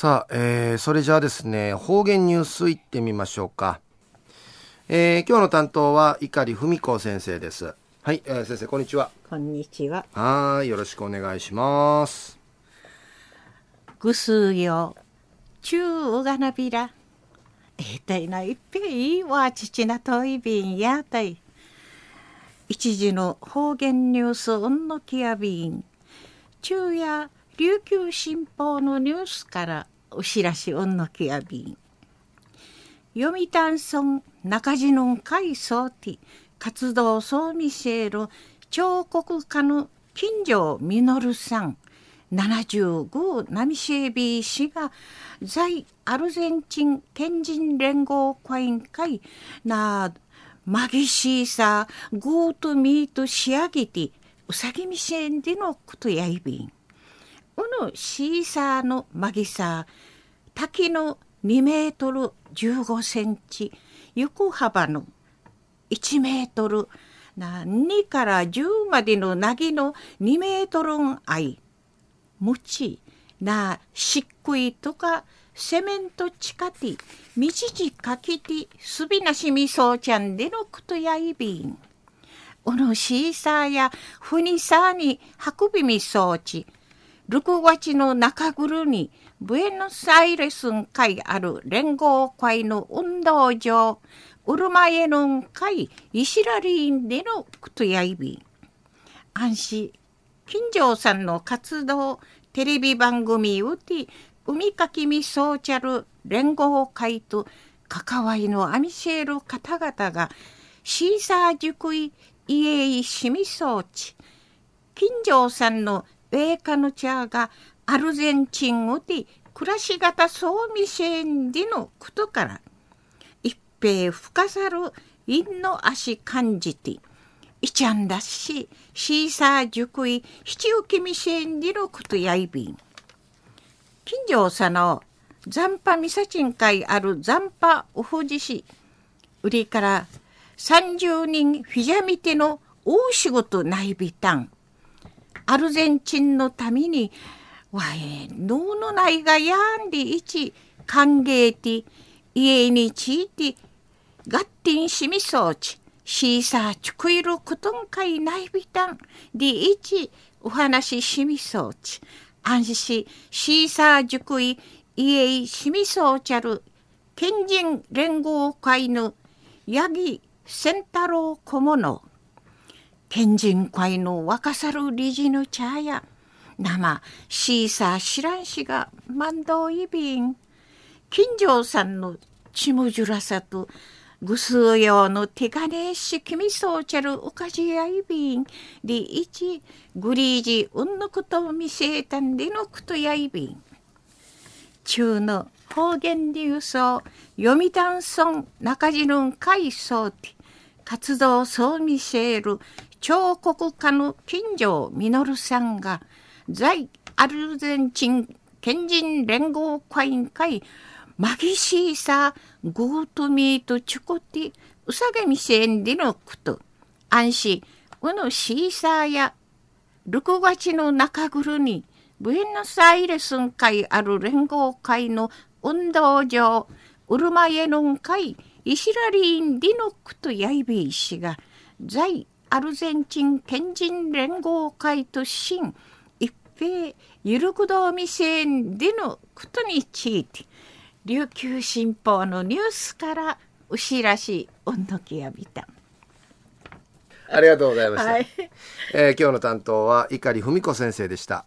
さあ、えー、それじゃあですね、方言ニュースいってみましょうか。えー、今日の担当は碇文子先生です。はい、えー、先生こんにちは。こんにちは。はい、よろしくお願いします。ぐすよ、ちゅうがなびら。えー、たいないっぺいわちちなといびんやたい。一時の方言ニュースうんのきやびん。昼夜琉球新報のニュースからお知らしうんのきやびん。読谷村中地の会総テ活動総ミシェル彫刻家の金城実さん75ナミシェビー氏が在アルゼンチン県人連合会員会なマギシーサーゴートミート仕上げてうさぎみせんでのことやいびん。うぬシーサーのマギサー滝の2メートル15センチ横幅の1メートルな2から10までのなぎの2メートルんあいむちなしっくいとかセメント地下ティみちじかきティすびなしみそうちゃんでのくとやいびん。おのシーサーやふにさに運びみそうち6月の中頃にブエノスアイレスン会ある連合会の運動場ウルマエノン会イシラリンでのクトヤイビ安心。金城さんの活動テレビ番組うて海かきみそうちゃる連合会と関わりのアミシェル方々がシーサー塾い家いしみそうち金城さんの米カヌチャーがアルゼンチン語で暮らし方そうみせんでのことから一平深さる陰の足感じていちゃんだしシーサー熟い七浮きみせんでのことやいびん。近所さの残波ミサチン会ある残波ウフジ市売りから30人フィジャミテの大仕事ないびたん。アルゼンチンのためにわえ脳のないがやんでいち歓迎て家にちいてガッティンしみそうちシーサーチクイルクトンカイナイビタンでいちお話ししみそうち。安心シーサー塾い家いしみそうちゃる県人連合会の八木仙太郎小物。県人会の若さる理事の茶や生シーサー知らんしが万道いびん金城さんのちむじゅらさとぐすうようの手金しきみそうちゃるおかじやいびん。でいちグリージうんのこと見せたんでのことやいびん。中の方言流送読谷村中地の海藻て。活動そう見せる彫刻家の金城実さんが在アルゼンチン県人連合会員会マギシーサーゴートミートチュコティウサゲミセンディのクト安心うのシーサーや6月の中頃にブエノスアイレスン会ある連合会の運動場ウルマエノン会イシラリーンディノクトヤイビー氏が在アルゼンチン県人連合会と新一平ゆるくどみせんでのことについて琉球新報のニュースからお知らしおんのきやびた。ありがとうございました、はい、えー、今日の担当は碇文子先生でした